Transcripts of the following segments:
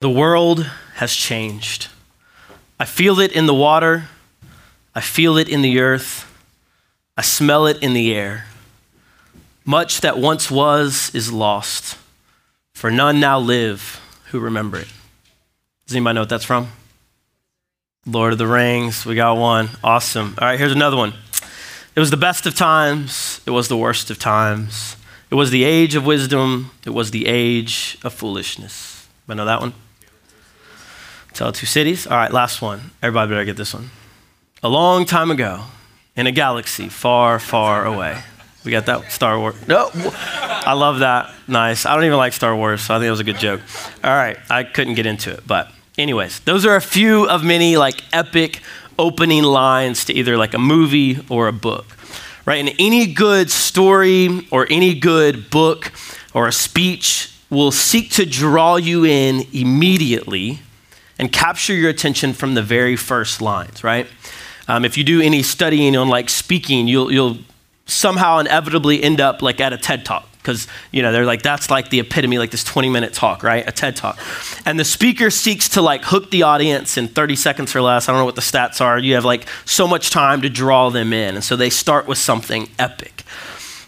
The world has changed. I feel it in the water. I feel it in the earth. I smell it in the air. Much that once was is lost, for none now live who remember it. Does anybody know what that's from? Lord of the Rings. We got one. Awesome. All right, here's another one. It was the best of times, it was the worst of times. It was the age of wisdom, it was the age of foolishness. I know that one? Tell two cities. All right, last one. Everybody better get this one. A long time ago, in a galaxy far, far away. We got that Star Wars. No, I love that. Nice. I don't even like Star Wars, so I think it was a good joke. All right, I couldn't get into it, but anyways, those are a few of many like epic opening lines to either like a movie or a book. Right? And any good story or any good book or a speech will seek to draw you in immediately and capture your attention from the very first lines, right? Um, if you do any studying on like speaking, you'll, you'll somehow inevitably end up like at a TED talk because you know they're like that's like the epitome like this 20 minute talk right? A ted talk. And the speaker seeks to like hook the audience in 30 seconds or less. I don't know what the stats are. You have like so much time to draw them in and so they start with something epic.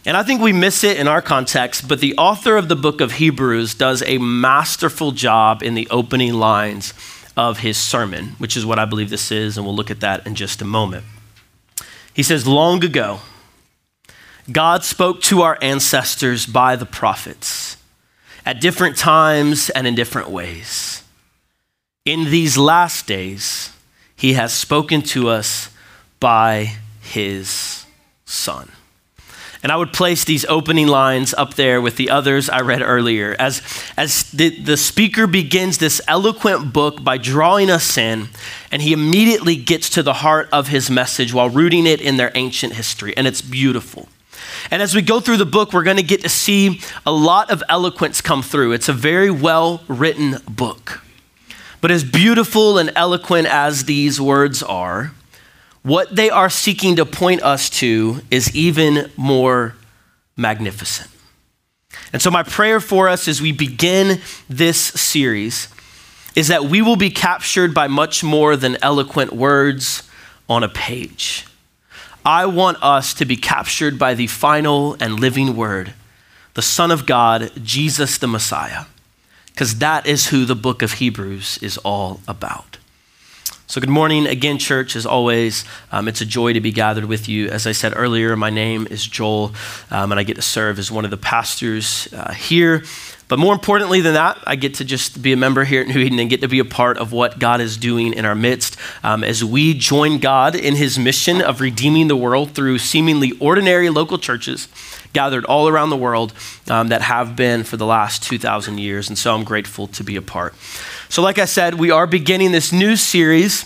And i think we miss it in our context but the author of the book of hebrews does a masterful job in the opening lines of his sermon, which is what I believe this is, and we'll look at that in just a moment. He says, Long ago, God spoke to our ancestors by the prophets at different times and in different ways. In these last days, he has spoken to us by his Son. And I would place these opening lines up there with the others I read earlier. As, as the, the speaker begins this eloquent book by drawing us in, and he immediately gets to the heart of his message while rooting it in their ancient history. And it's beautiful. And as we go through the book, we're going to get to see a lot of eloquence come through. It's a very well written book. But as beautiful and eloquent as these words are, what they are seeking to point us to is even more magnificent. And so, my prayer for us as we begin this series is that we will be captured by much more than eloquent words on a page. I want us to be captured by the final and living word, the Son of God, Jesus the Messiah, because that is who the book of Hebrews is all about. So, good morning again, church. As always, um, it's a joy to be gathered with you. As I said earlier, my name is Joel, um, and I get to serve as one of the pastors uh, here. But more importantly than that, I get to just be a member here at New Eden and get to be a part of what God is doing in our midst um, as we join God in his mission of redeeming the world through seemingly ordinary local churches gathered all around the world um, that have been for the last 2,000 years. And so I'm grateful to be a part. So, like I said, we are beginning this new series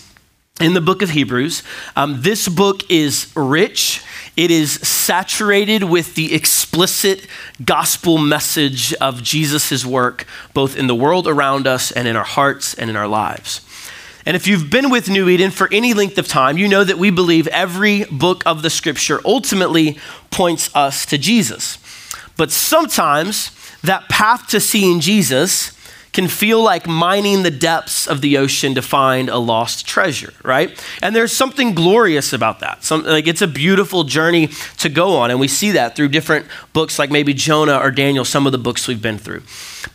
in the book of Hebrews. Um, this book is rich. It is saturated with the explicit gospel message of Jesus' work, both in the world around us and in our hearts and in our lives. And if you've been with New Eden for any length of time, you know that we believe every book of the scripture ultimately points us to Jesus. But sometimes that path to seeing Jesus can feel like mining the depths of the ocean to find a lost treasure, right? And there's something glorious about that. Some, like it's a beautiful journey to go on, and we see that through different books like maybe Jonah or Daniel, some of the books we've been through.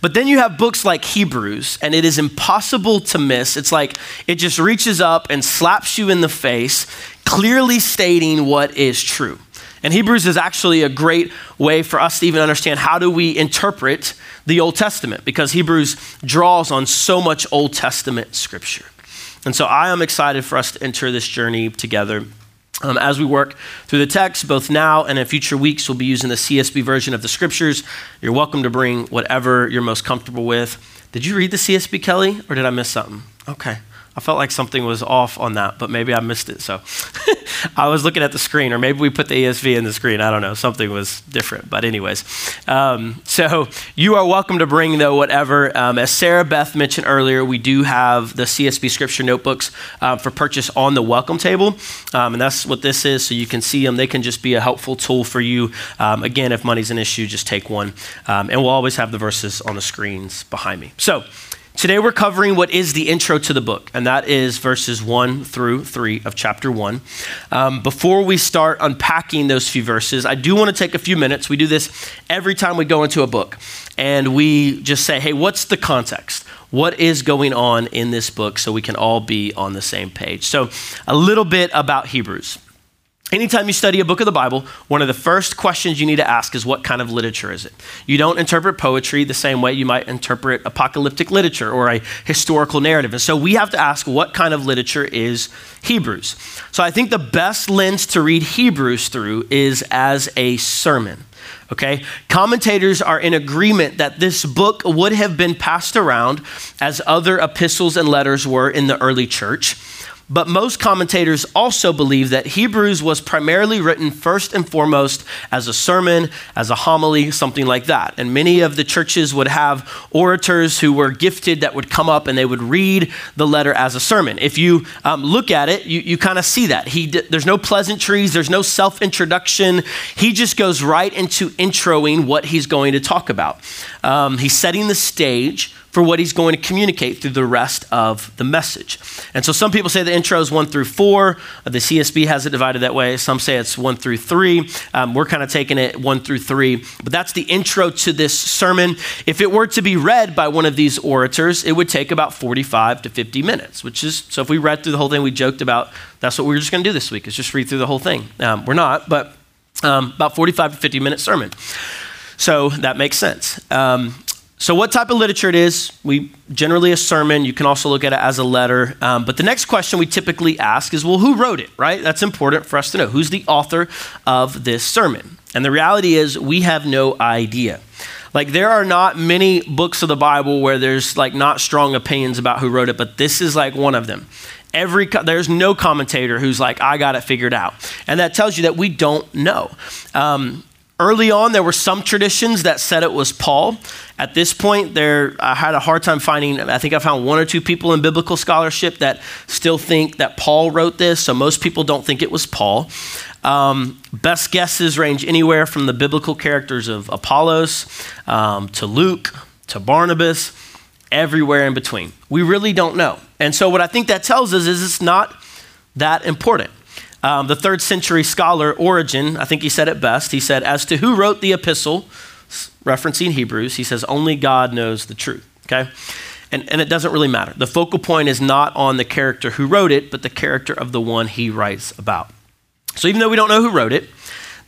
But then you have books like Hebrews, and it is impossible to miss. It's like it just reaches up and slaps you in the face, clearly stating what is true. And Hebrews is actually a great way for us to even understand how do we interpret the Old Testament because Hebrews draws on so much Old Testament scripture. And so I am excited for us to enter this journey together. Um, as we work through the text, both now and in future weeks, we'll be using the CSB version of the scriptures. You're welcome to bring whatever you're most comfortable with. Did you read the CSB, Kelly, or did I miss something? Okay. I felt like something was off on that, but maybe I missed it. So I was looking at the screen, or maybe we put the ESV in the screen. I don't know. Something was different. But, anyways, um, so you are welcome to bring, though, whatever. Um, as Sarah Beth mentioned earlier, we do have the CSB scripture notebooks uh, for purchase on the welcome table. Um, and that's what this is. So you can see them. They can just be a helpful tool for you. Um, again, if money's an issue, just take one. Um, and we'll always have the verses on the screens behind me. So, Today we're covering what is the intro to the book, and that is verses 1 through 3 of chapter 1. Um, before we start unpacking those few verses, I do want to take a few minutes. We do this every time we go into a book, and we just say, hey, what's the context? What is going on in this book so we can all be on the same page? So, a little bit about Hebrews. Anytime you study a book of the Bible, one of the first questions you need to ask is what kind of literature is it? You don't interpret poetry the same way you might interpret apocalyptic literature or a historical narrative. And so we have to ask what kind of literature is Hebrews? So I think the best lens to read Hebrews through is as a sermon. Okay? Commentators are in agreement that this book would have been passed around as other epistles and letters were in the early church. But most commentators also believe that Hebrews was primarily written first and foremost as a sermon, as a homily, something like that. And many of the churches would have orators who were gifted that would come up and they would read the letter as a sermon. If you um, look at it, you, you kind of see that. He, there's no pleasantries, there's no self introduction. He just goes right into introing what he's going to talk about. Um, he's setting the stage for what he's going to communicate through the rest of the message. And so some people say the intro is one through four. The CSB has it divided that way. Some say it's one through three. Um, we're kind of taking it one through three. But that's the intro to this sermon. If it were to be read by one of these orators, it would take about 45 to 50 minutes, which is, so if we read through the whole thing, we joked about that's what we are just going to do this week, is just read through the whole thing. Um, we're not, but um, about 45 to 50 minute sermon. So that makes sense. Um, so, what type of literature it is? We generally a sermon. You can also look at it as a letter. Um, but the next question we typically ask is, well, who wrote it? Right? That's important for us to know. Who's the author of this sermon? And the reality is, we have no idea. Like, there are not many books of the Bible where there's like not strong opinions about who wrote it, but this is like one of them. Every there's no commentator who's like, I got it figured out, and that tells you that we don't know. Um, Early on, there were some traditions that said it was Paul. At this point, there I had a hard time finding. I think I found one or two people in biblical scholarship that still think that Paul wrote this. So most people don't think it was Paul. Um, best guesses range anywhere from the biblical characters of Apollos um, to Luke to Barnabas, everywhere in between. We really don't know. And so, what I think that tells us is it's not that important. Um, the third century scholar Origen, I think he said it best. He said, As to who wrote the epistle, referencing Hebrews, he says, Only God knows the truth. Okay? And, and it doesn't really matter. The focal point is not on the character who wrote it, but the character of the one he writes about. So even though we don't know who wrote it,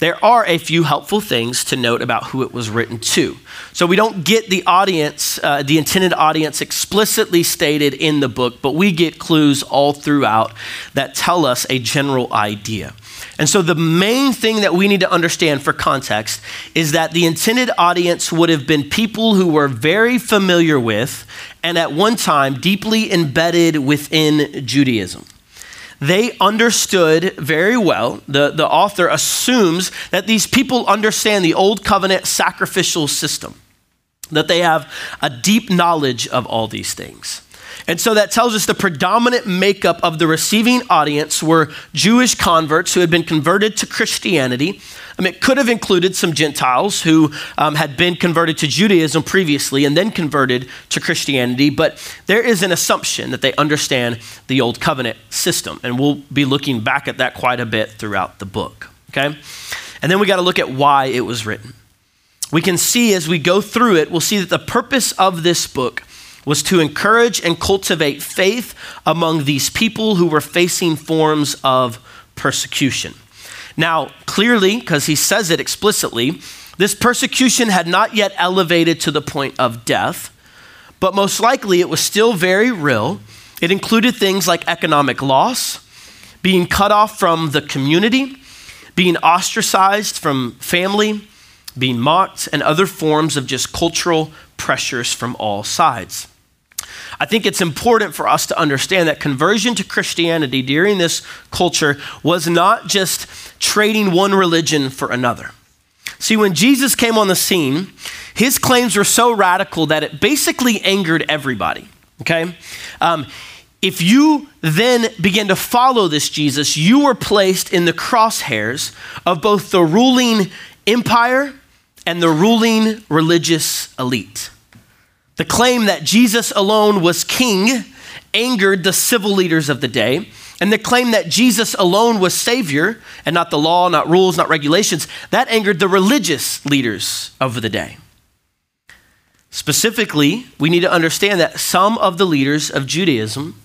there are a few helpful things to note about who it was written to. So we don't get the audience, uh, the intended audience explicitly stated in the book, but we get clues all throughout that tell us a general idea. And so the main thing that we need to understand for context is that the intended audience would have been people who were very familiar with and at one time deeply embedded within Judaism they understood very well. The, the author assumes that these people understand the old covenant sacrificial system, that they have a deep knowledge of all these things. And so that tells us the predominant makeup of the receiving audience were Jewish converts who had been converted to Christianity. I mean, it could have included some Gentiles who um, had been converted to Judaism previously and then converted to Christianity, but there is an assumption that they understand the Old Covenant system. And we'll be looking back at that quite a bit throughout the book. Okay? And then we got to look at why it was written. We can see as we go through it, we'll see that the purpose of this book was to encourage and cultivate faith among these people who were facing forms of persecution. Now, clearly, because he says it explicitly, this persecution had not yet elevated to the point of death, but most likely it was still very real. It included things like economic loss, being cut off from the community, being ostracized from family, being mocked, and other forms of just cultural pressures from all sides. I think it's important for us to understand that conversion to Christianity during this culture was not just trading one religion for another. See, when Jesus came on the scene, his claims were so radical that it basically angered everybody, okay? Um, if you then begin to follow this Jesus, you were placed in the crosshairs of both the ruling empire and the ruling religious elite. The claim that Jesus alone was king angered the civil leaders of the day. And the claim that Jesus alone was Savior and not the law, not rules, not regulations, that angered the religious leaders of the day. Specifically, we need to understand that some of the leaders of Judaism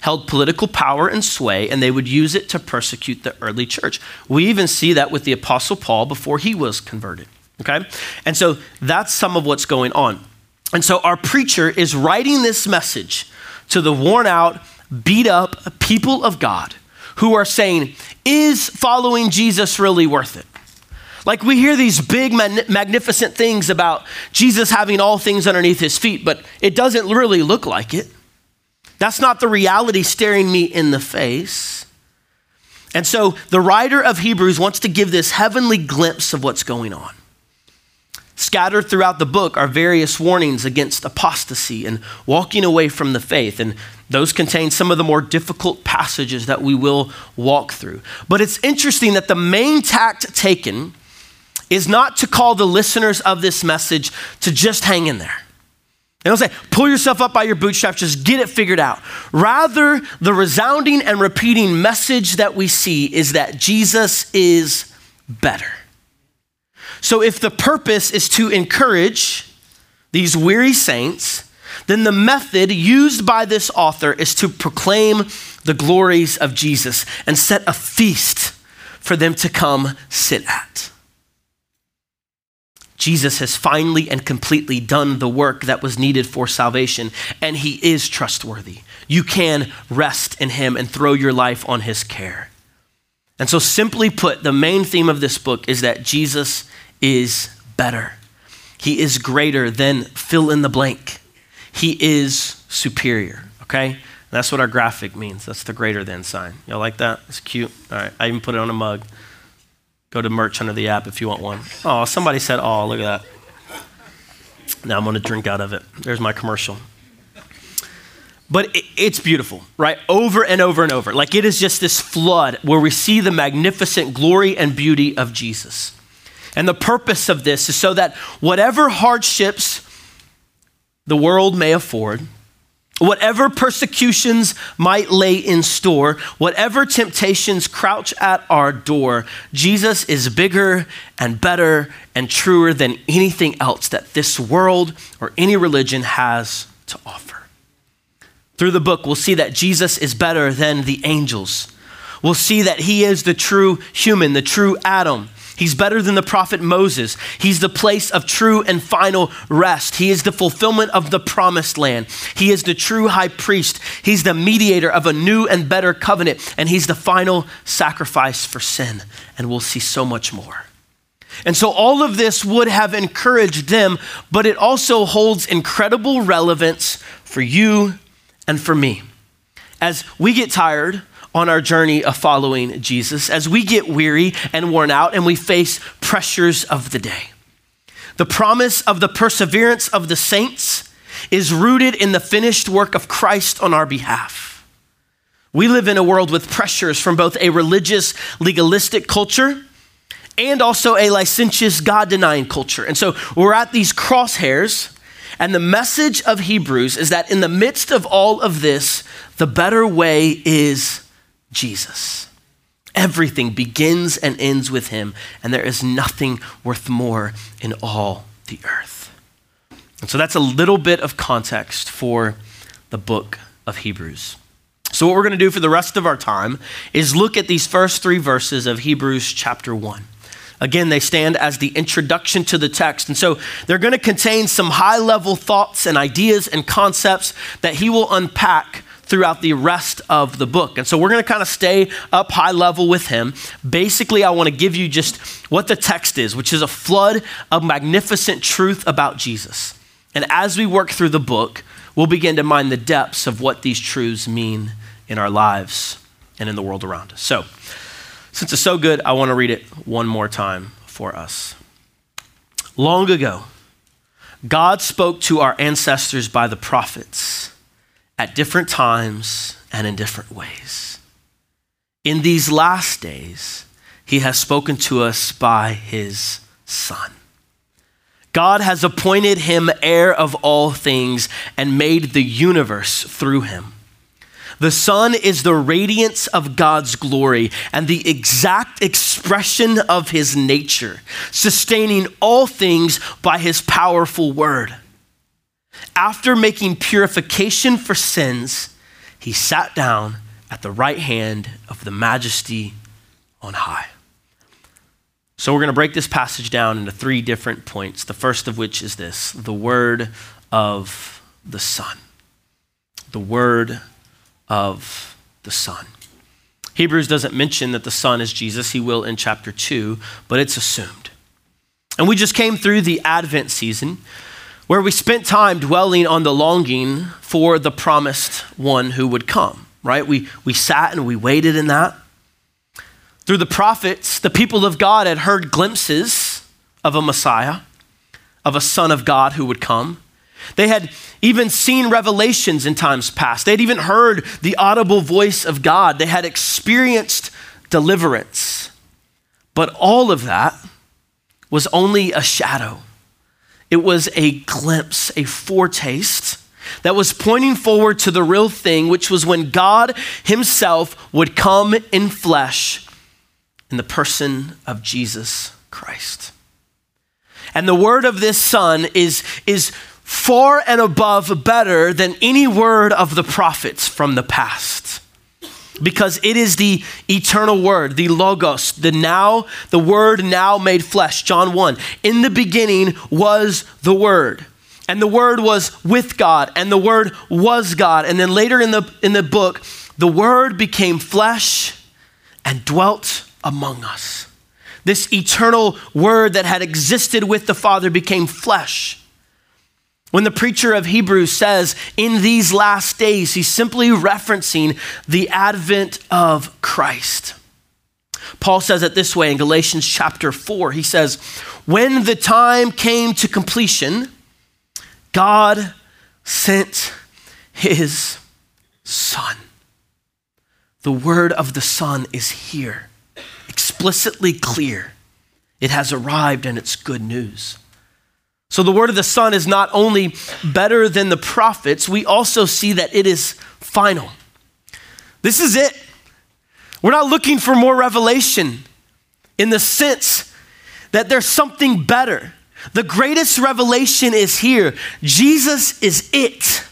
held political power and sway, and they would use it to persecute the early church. We even see that with the Apostle Paul before he was converted. Okay? And so that's some of what's going on. And so our preacher is writing this message to the worn out, beat up people of God who are saying, Is following Jesus really worth it? Like we hear these big, magnificent things about Jesus having all things underneath his feet, but it doesn't really look like it. That's not the reality staring me in the face. And so the writer of Hebrews wants to give this heavenly glimpse of what's going on. Scattered throughout the book are various warnings against apostasy and walking away from the faith. And those contain some of the more difficult passages that we will walk through. But it's interesting that the main tact taken is not to call the listeners of this message to just hang in there. They don't say, pull yourself up by your bootstraps, just get it figured out. Rather, the resounding and repeating message that we see is that Jesus is better. So, if the purpose is to encourage these weary saints, then the method used by this author is to proclaim the glories of Jesus and set a feast for them to come sit at. Jesus has finally and completely done the work that was needed for salvation, and he is trustworthy. You can rest in him and throw your life on his care. And so, simply put, the main theme of this book is that Jesus is better. He is greater than fill in the blank. He is superior, okay? That's what our graphic means. That's the greater than sign. Y'all like that? It's cute. All right, I even put it on a mug. Go to merch under the app if you want one. Oh, somebody said, oh, look at that. Now I'm going to drink out of it. There's my commercial. But it, it's beautiful, right? Over and over and over. Like it is just this flood where we see the magnificent glory and beauty of Jesus. And the purpose of this is so that whatever hardships the world may afford, Whatever persecutions might lay in store, whatever temptations crouch at our door, Jesus is bigger and better and truer than anything else that this world or any religion has to offer. Through the book, we'll see that Jesus is better than the angels. We'll see that he is the true human, the true Adam. He's better than the prophet Moses. He's the place of true and final rest. He is the fulfillment of the promised land. He is the true high priest. He's the mediator of a new and better covenant. And he's the final sacrifice for sin. And we'll see so much more. And so all of this would have encouraged them, but it also holds incredible relevance for you and for me. As we get tired, on our journey of following Jesus as we get weary and worn out and we face pressures of the day. The promise of the perseverance of the saints is rooted in the finished work of Christ on our behalf. We live in a world with pressures from both a religious, legalistic culture and also a licentious, God denying culture. And so we're at these crosshairs. And the message of Hebrews is that in the midst of all of this, the better way is Jesus. Everything begins and ends with him, and there is nothing worth more in all the earth. And so that's a little bit of context for the book of Hebrews. So, what we're going to do for the rest of our time is look at these first three verses of Hebrews chapter 1. Again, they stand as the introduction to the text. And so they're going to contain some high level thoughts and ideas and concepts that he will unpack throughout the rest of the book. And so we're going to kind of stay up high level with him. Basically, I want to give you just what the text is, which is a flood of magnificent truth about Jesus. And as we work through the book, we'll begin to mine the depths of what these truths mean in our lives and in the world around us. So, since it's so good, I want to read it one more time for us. Long ago, God spoke to our ancestors by the prophets at different times and in different ways. In these last days, he has spoken to us by his Son. God has appointed him heir of all things and made the universe through him. The Son is the radiance of God's glory and the exact expression of his nature, sustaining all things by his powerful word. After making purification for sins, he sat down at the right hand of the majesty on high. So we're going to break this passage down into three different points. The first of which is this the word of the Son. The word of the Son. Hebrews doesn't mention that the Son is Jesus. He will in chapter 2, but it's assumed. And we just came through the Advent season where we spent time dwelling on the longing for the promised one who would come, right? We, we sat and we waited in that. Through the prophets, the people of God had heard glimpses of a Messiah, of a Son of God who would come. They had even seen revelations in times past. They'd even heard the audible voice of God. They had experienced deliverance. But all of that was only a shadow. It was a glimpse, a foretaste that was pointing forward to the real thing, which was when God Himself would come in flesh in the person of Jesus Christ. And the word of this Son is, is far and above better than any word of the prophets from the past. Because it is the eternal word, the Logos, the now, the word now made flesh. John 1. In the beginning was the word. And the word was with God, and the word was God. And then later in the, in the book, the word became flesh and dwelt among us. This eternal word that had existed with the Father became flesh when the preacher of Hebrews says, in these last days, he's simply referencing the advent of Christ. Paul says it this way in Galatians chapter 4. He says, When the time came to completion, God sent his Son. The word of the Son is here, explicitly clear. It has arrived and it's good news. So the word of the Son is not only better than the prophets, we also see that it is final. This is it. We're not looking for more revelation in the sense that there's something better. The greatest revelation is here. Jesus is it.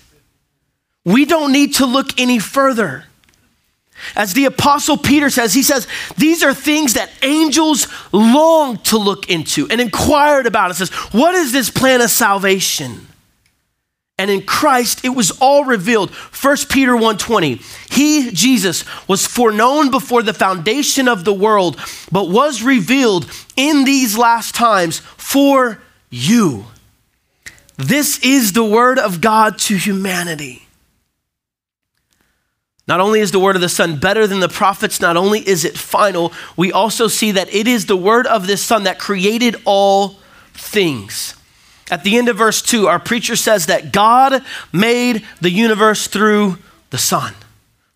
We don't need to look any further. As the Apostle Peter says, he says, these are things that angels long to look into and inquired about. It says, what is this plan of salvation? And in Christ, it was all revealed. 1 Peter 1.20, he, Jesus, was foreknown before the foundation of the world, but was revealed in these last times for you. This is the word of God to humanity. Not only is the word of the Son better than the prophets, not only is it final, we also see that it is the word of this Son that created all things. At the end of verse 2, our preacher says that God made the universe through the Son,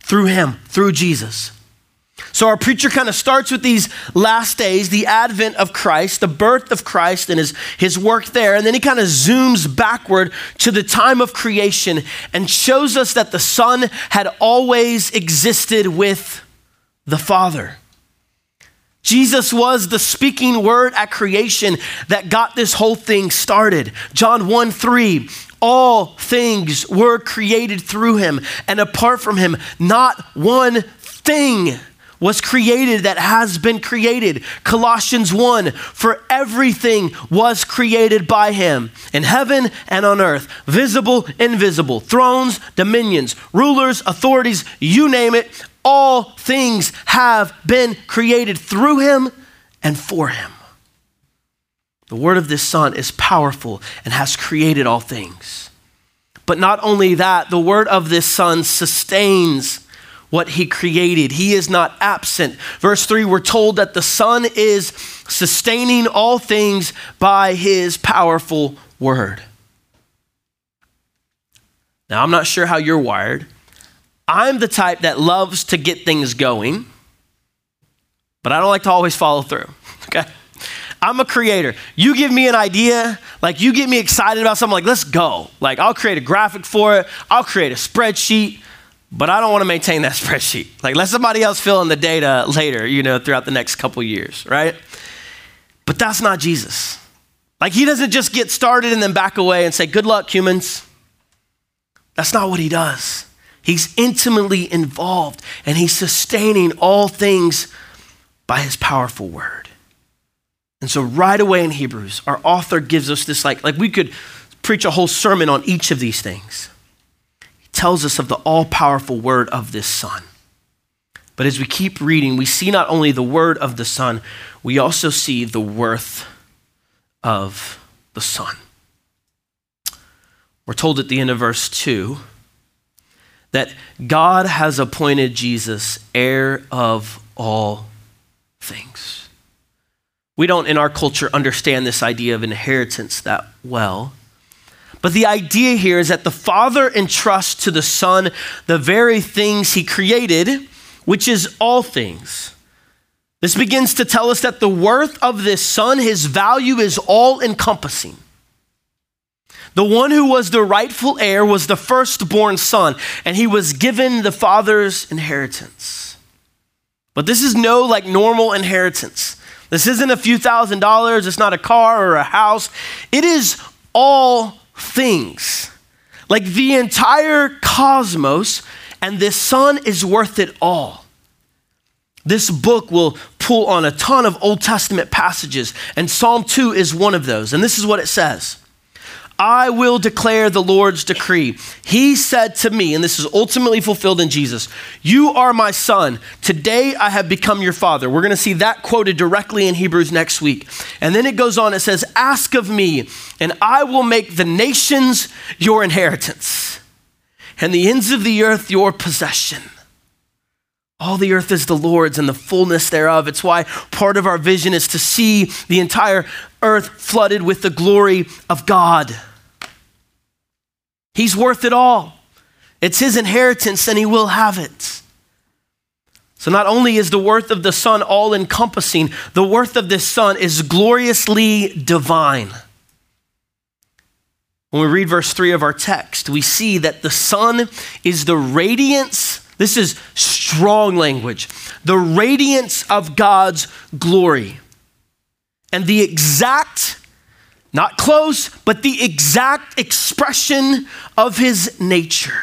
through Him, through Jesus. So our preacher kind of starts with these last days, the advent of Christ, the birth of Christ and his, his work there. And then he kind of zooms backward to the time of creation and shows us that the Son had always existed with the Father. Jesus was the speaking word at creation that got this whole thing started. John 1 3, all things were created through him, and apart from him, not one thing was created that has been created. Colossians 1 For everything was created by him in heaven and on earth, visible, invisible, thrones, dominions, rulers, authorities, you name it, all things have been created through him and for him. The word of this Son is powerful and has created all things. But not only that, the word of this Son sustains what he created. He is not absent. Verse 3, we're told that the Son is sustaining all things by his powerful word. Now, I'm not sure how you're wired. I'm the type that loves to get things going, but I don't like to always follow through. Okay? I'm a creator. You give me an idea, like you get me excited about something, like let's go. Like I'll create a graphic for it, I'll create a spreadsheet, but I don't want to maintain that spreadsheet. Like let somebody else fill in the data later, you know, throughout the next couple years, right? But that's not Jesus. Like he doesn't just get started and then back away and say, good luck, humans. That's not what he does. He's intimately involved and he's sustaining all things by his powerful word. And so right away in Hebrews, our author gives us this like like we could preach a whole sermon on each of these things. Tells us of the all-powerful word of this son. But as we keep reading, we see not only the word of the son, we also see the worth of the son. We're told at the end of verse 2 that God has appointed Jesus heir of all things. We don't, in our culture, understand this idea of inheritance that well. But the idea here is that the Father entrusts to the Son the very things he created, which is all things. This begins to tell us that the worth of this Son, his value is all encompassing. The one who was the rightful heir was the firstborn son, and he was given the father's inheritance. But this is no like normal inheritance. This isn't a few thousand dollars, it's not a car or a house. It is all things. Like the entire cosmos, and this Son is worth it all. This book will pull on a ton of Old Testament passages, and Psalm 2 is one of those. And this is what it says I will declare the Lord's decree. He said to me, and this is ultimately fulfilled in Jesus, You are my son. Today I have become your father. We're going to see that quoted directly in Hebrews next week. And then it goes on, it says, Ask of me, and I will make the nations your inheritance, and the ends of the earth your possession. All the earth is the Lord's and the fullness thereof. It's why part of our vision is to see the entire earth flooded with the glory of God. He's worth it all. It's his inheritance and he will have it. So, not only is the worth of the Son all encompassing, the worth of this Son is gloriously divine. When we read verse 3 of our text, we see that the Son is the radiance, this is strong language, the radiance of God's glory. And the exact not close, but the exact expression of his nature.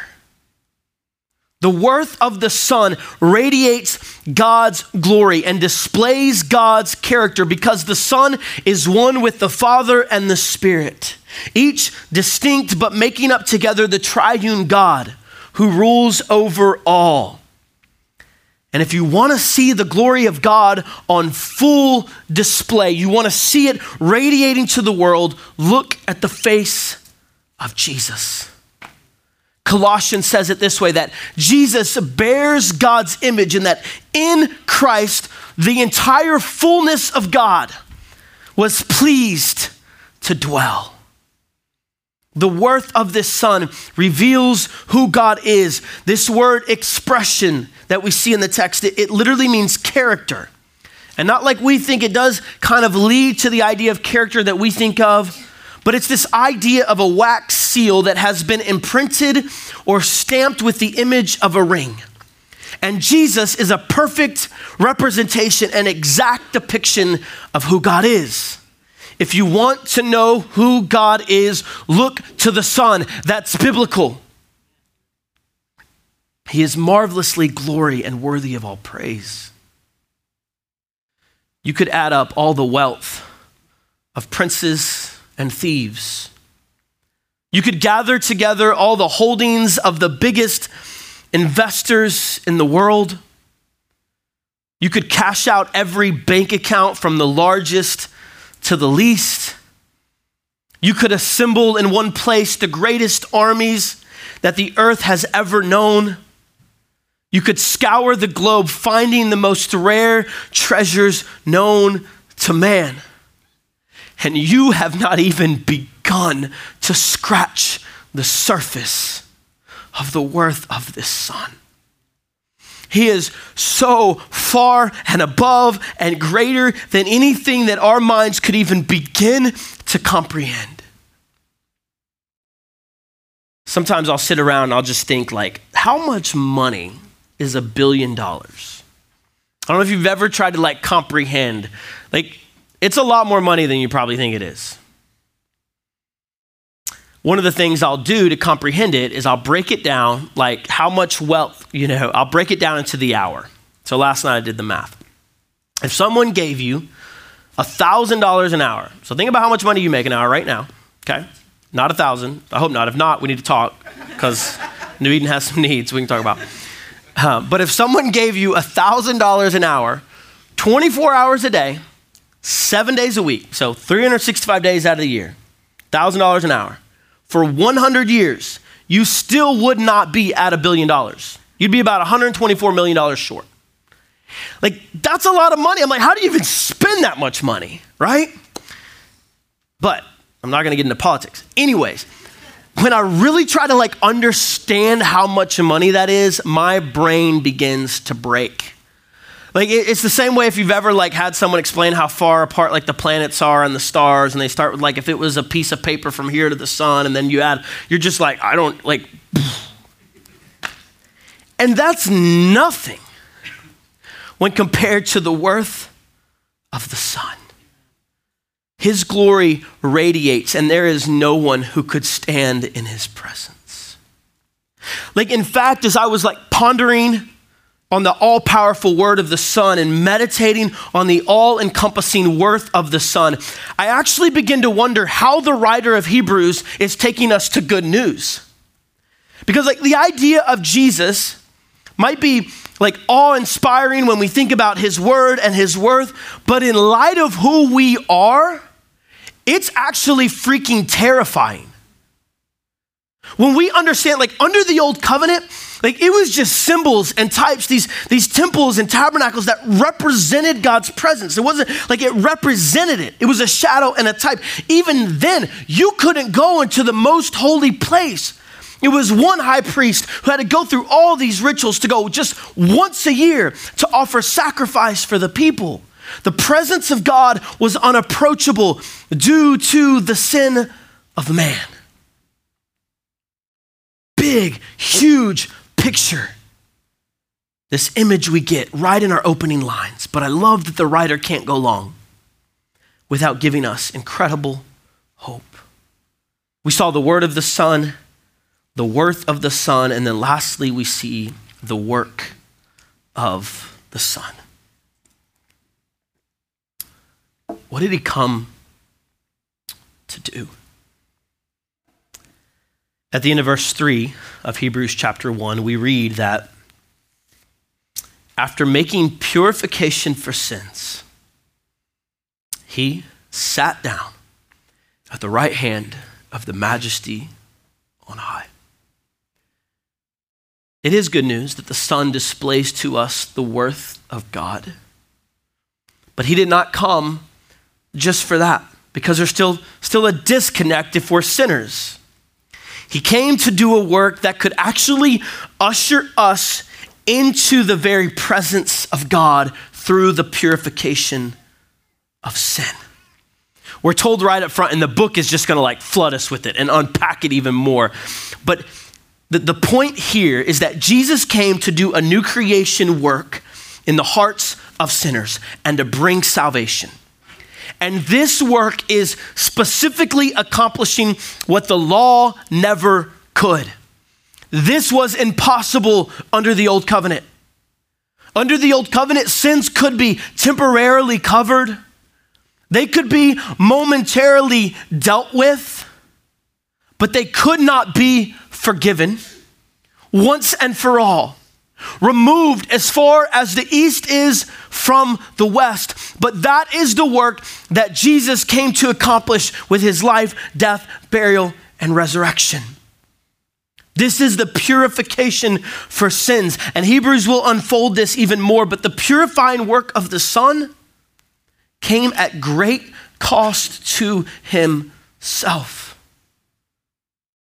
The worth of the Son radiates God's glory and displays God's character because the Son is one with the Father and the Spirit, each distinct but making up together the triune God who rules over all. And if you want to see the glory of God on full display, you want to see it radiating to the world, look at the face of Jesus. Colossians says it this way that Jesus bears God's image and that in Christ, the entire fullness of God was pleased to dwell. The worth of this son reveals who God is. This word expression that we see in the text, it, it, literally means character. And not like we think it does kind of lead to the idea of character that we think of, but it's this idea of a wax seal that has been imprinted or stamped with the image of a ring. And Jesus is a perfect representation and exact depiction of who God is. If you want to know who God is, look to the Son. That's biblical. He is marvelously glory and worthy of all praise. You could add up all the wealth of princes and thieves. You could gather together all the holdings of the biggest investors in the world. You could cash out every bank account from the largest to the least. You could assemble in one place the greatest armies that the earth has ever known. You could scour the globe finding the most rare treasures known to man. And you have not even begun to scratch the surface of the worth of this son. He is so far and above and greater than anything that our minds could even begin to comprehend. Sometimes I'll sit around and I'll just think like, how much money is a billion dollars? I don't know if you've ever tried to like comprehend. Like, it's a lot more money than you probably think it is. One of the things I'll do to comprehend it is I'll break it down, like how much wealth, you know, I'll break it down into the hour. So last night I did the math. If someone gave you $1,000 an hour, so think about how much money you make an hour right now, okay? Not a thousand. I hope not. If not, we need to talk because New Eden has some needs we can talk about. But if someone gave you $1,000 an hour, 24 hours a day, seven days a week, so 365 days out of the year, $1,000 an hour, for 100 years, you still would not be at a billion dollars. You'd be about $124 million short. Like, that's a lot of money. I'm like, how do you even spend that much money, right? But I'm not gonna get into politics. Anyways, when I really try to like understand how much money that is, my brain begins to break. Like it's the same way if you've ever like had someone explain how far apart like the planets are and the stars, and they start with like if it was a piece of paper from here to the sun, and then you add, you're just like, I don't like And that's nothing when compared to the worth of the Son. His glory radiates, and there is no one who could stand in his presence. Like, in fact, as I was like pondering on the all powerful word of the Son and meditating on the all encompassing worth of the Son, I actually begin to wonder how the writer of Hebrews is taking us to good news. Because, like, the idea of Jesus might be like awe inspiring when we think about his word and his worth, but in light of who we are, it's actually freaking terrifying. When we understand, like under the old covenant, like it was just symbols and types, these, these temples and tabernacles that represented God's presence. It wasn't like it represented it, it was a shadow and a type. Even then, you couldn't go into the most holy place. It was one high priest who had to go through all these rituals to go just once a year to offer sacrifice for the people. The presence of God was unapproachable due to the sin of man. Big, huge picture. This image we get right in our opening lines. But I love that the writer can't go long without giving us incredible hope. We saw the word of the Son, the worth of the Son, and then lastly, we see the work of the Son. What did he come to do? At the end of verse 3 of Hebrews chapter 1, we read that after making purification for sins, he sat down at the right hand of the majesty on high. It is good news that the Son displays to us the worth of God. But he did not come just for that, because there's still, still a disconnect if we're sinners. He came to do a work that could actually usher us into the very presence of God through the purification of sin. We're told right up front, and the book is just gonna like flood us with it and unpack it even more. But the, the point here is that Jesus came to do a new creation work in the hearts of sinners and to bring salvation. And this work is specifically accomplishing what the law never could. This was impossible under the old covenant. Under the old covenant, sins could be temporarily covered, they could be momentarily dealt with, but they could not be forgiven once and for all removed as far as the east is from the west. But that is the work that Jesus came to accomplish with his life, death, burial, and resurrection. This is the purification for sins. And Hebrews will unfold this even more, but the purifying work of the Son came at great cost to himself.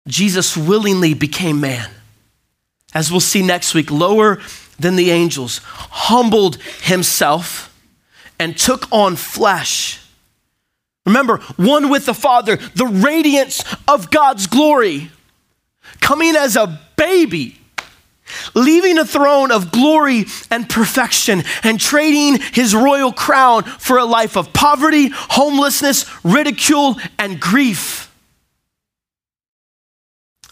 Jesus willingly became man as we'll see next week, lower than the angels, humbled himself, and took on flesh. Remember, one with the Father, the radiance of God's glory, coming as a baby, leaving a throne of glory and perfection, and trading his royal crown for a life of poverty, homelessness, ridicule, and grief.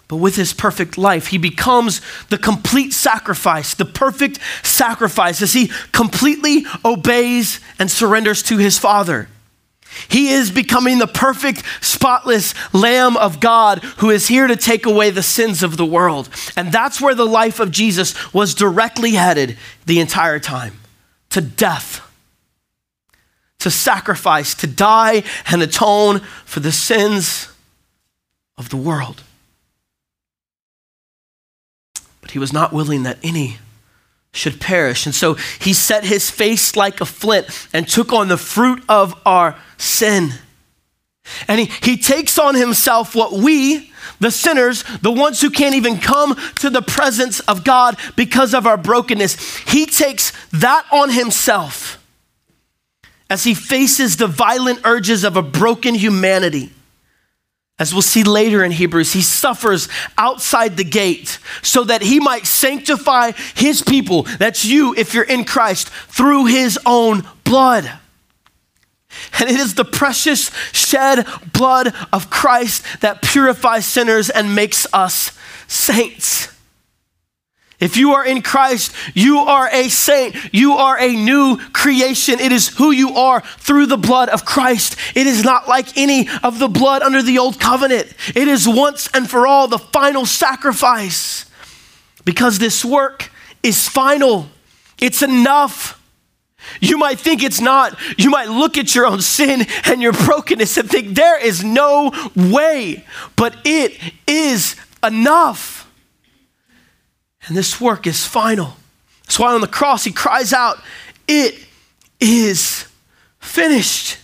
But with his perfect life, he becomes the complete sacrifice, the perfect sacrifice, as he completely obeys and surrenders to his Father. He is becoming the perfect, spotless Lamb of God who is here to take away the sins of the world. And that's where the life of Jesus was directly headed the entire time to death, to sacrifice, to die and atone for the sins of the world. But he was not willing that any should perish. And so he set his face like a flint and took on the fruit of our sin. And he, he takes on himself what we, the sinners, the ones who can't even come to the presence of God because of our brokenness, he takes that on himself as he faces the violent urges of a broken humanity. As we'll see later in Hebrews, he suffers outside the gate so that he might sanctify his people. That's you if you're in Christ through his own blood. And it is the precious shed blood of Christ that purifies sinners and makes us saints. If you are in Christ, you are a saint. You are a new creation. It is who you are through the blood of Christ. It is not like any of the blood under the old covenant. It is once and for all the final sacrifice because this work is final. It's enough. You might think it's not. You might look at your own sin and your brokenness and think there is no way, but it is enough. And this work is final. That's why on the cross he cries out, It is finished.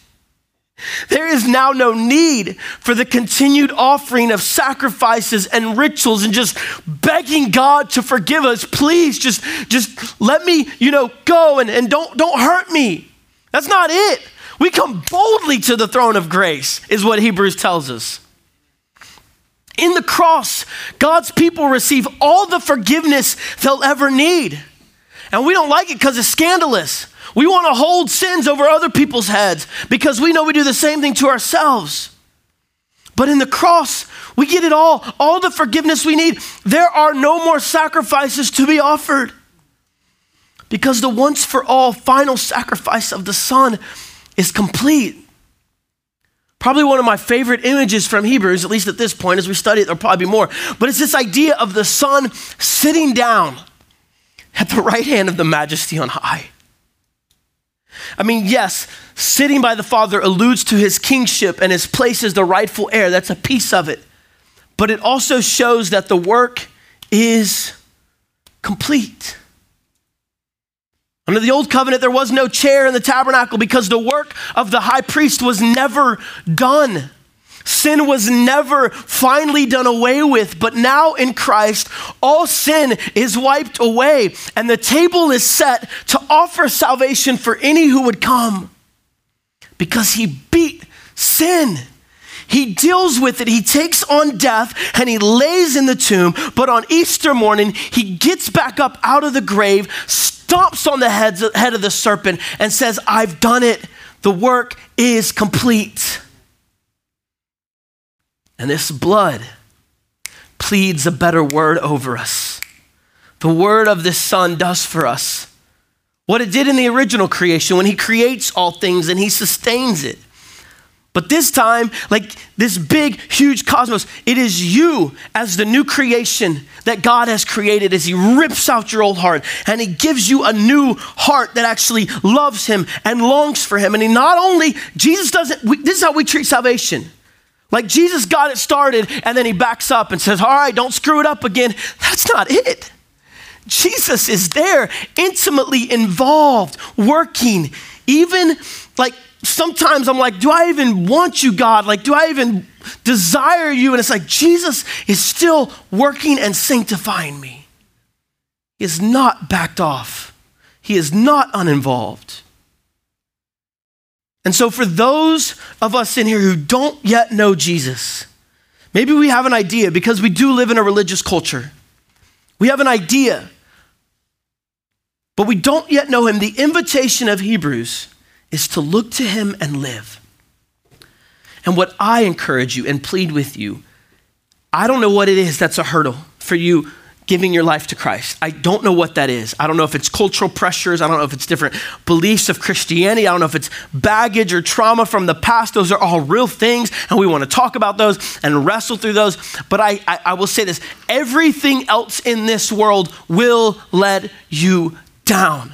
There is now no need for the continued offering of sacrifices and rituals and just begging God to forgive us. Please just, just let me, you know, go and, and don't, don't hurt me. That's not it. We come boldly to the throne of grace, is what Hebrews tells us. In the cross, God's people receive all the forgiveness they'll ever need. And we don't like it because it's scandalous. We want to hold sins over other people's heads because we know we do the same thing to ourselves. But in the cross, we get it all, all the forgiveness we need. There are no more sacrifices to be offered because the once for all final sacrifice of the Son is complete. Probably one of my favorite images from Hebrews, at least at this point, as we study it, there'll probably be more. But it's this idea of the Son sitting down at the right hand of the majesty on high. I mean, yes, sitting by the Father alludes to his kingship and his place as the rightful heir. That's a piece of it. But it also shows that the work is complete. Under the old covenant, there was no chair in the tabernacle because the work of the high priest was never done. Sin was never finally done away with, but now in Christ, all sin is wiped away, and the table is set to offer salvation for any who would come because he beat sin. He deals with it. He takes on death and he lays in the tomb. But on Easter morning, he gets back up out of the grave, stomps on the head of the serpent and says, I've done it. The work is complete. And this blood pleads a better word over us. The word of this Son does for us what it did in the original creation when He creates all things and He sustains it. But this time, like this big, huge cosmos, it is you as the new creation that God has created as He rips out your old heart and He gives you a new heart that actually loves Him and longs for Him. And He not only, Jesus doesn't, we, this is how we treat salvation. Like Jesus got it started and then He backs up and says, All right, don't screw it up again. That's not it. Jesus is there, intimately involved, working, even like sometimes I'm like, do I even want you, God? Like, do I even desire you? And it's like, Jesus is still working and sanctifying me. He is not backed off, he is not uninvolved. And so, for those of us in here who don't yet know Jesus, maybe we have an idea because we do live in a religious culture. We have an idea, but we don't yet know him. The invitation of Hebrews is to look to him and live. And what I encourage you and plead with you, I don't know what it is that's a hurdle for you giving your life to Christ. I don't know what that is. I don't know if it's cultural pressures. I don't know if it's different beliefs of Christianity. I don't know if it's baggage or trauma from the past. Those are all real things, and we want to talk about those and wrestle through those. But I, I, I will say this everything else in this world will let you down.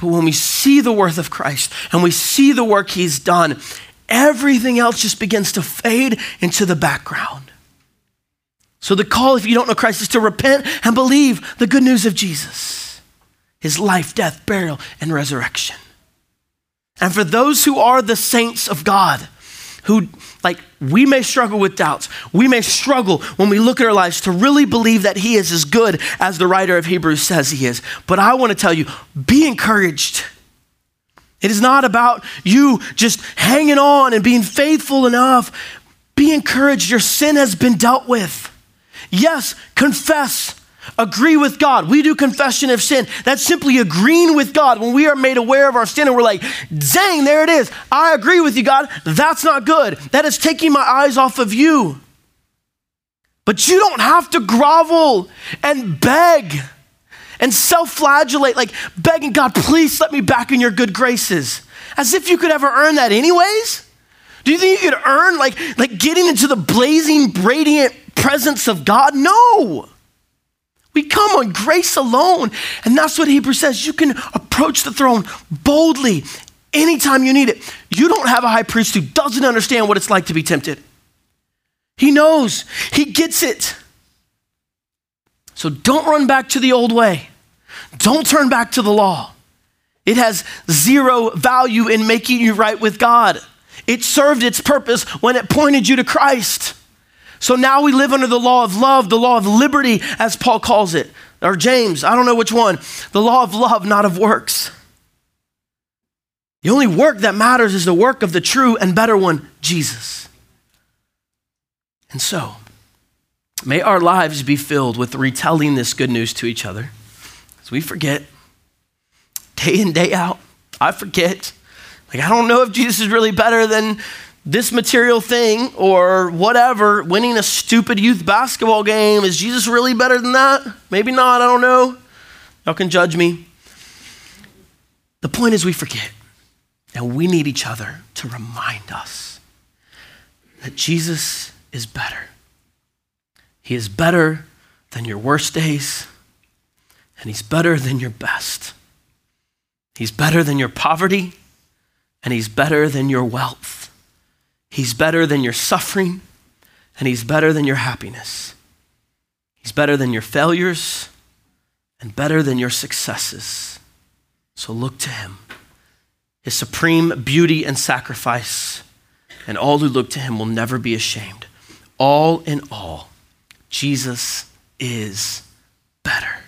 But when we see the worth of Christ and we see the work he's done, everything else just begins to fade into the background. So, the call, if you don't know Christ, is to repent and believe the good news of Jesus his life, death, burial, and resurrection. And for those who are the saints of God, who, like, we may struggle with doubts. We may struggle when we look at our lives to really believe that He is as good as the writer of Hebrews says He is. But I want to tell you be encouraged. It is not about you just hanging on and being faithful enough. Be encouraged. Your sin has been dealt with. Yes, confess. Agree with God. We do confession of sin. That's simply agreeing with God when we are made aware of our sin and we're like, dang, there it is. I agree with you, God. That's not good. That is taking my eyes off of you. But you don't have to grovel and beg and self flagellate, like begging God, please let me back in your good graces. As if you could ever earn that, anyways. Do you think you could earn like, like getting into the blazing, radiant presence of God? No. Come on grace alone. And that's what Hebrews says. You can approach the throne boldly anytime you need it. You don't have a high priest who doesn't understand what it's like to be tempted. He knows, he gets it. So don't run back to the old way. Don't turn back to the law. It has zero value in making you right with God. It served its purpose when it pointed you to Christ. So now we live under the law of love, the law of liberty, as Paul calls it, or James, I don't know which one. The law of love, not of works. The only work that matters is the work of the true and better one, Jesus. And so, may our lives be filled with retelling this good news to each other. As we forget, day in, day out, I forget. Like, I don't know if Jesus is really better than this material thing or whatever, winning a stupid youth basketball game, is Jesus really better than that? Maybe not, I don't know. Y'all can judge me. The point is, we forget, and we need each other to remind us that Jesus is better. He is better than your worst days, and He's better than your best. He's better than your poverty, and He's better than your wealth. He's better than your suffering, and He's better than your happiness. He's better than your failures, and better than your successes. So look to Him, His supreme beauty and sacrifice, and all who look to Him will never be ashamed. All in all, Jesus is better.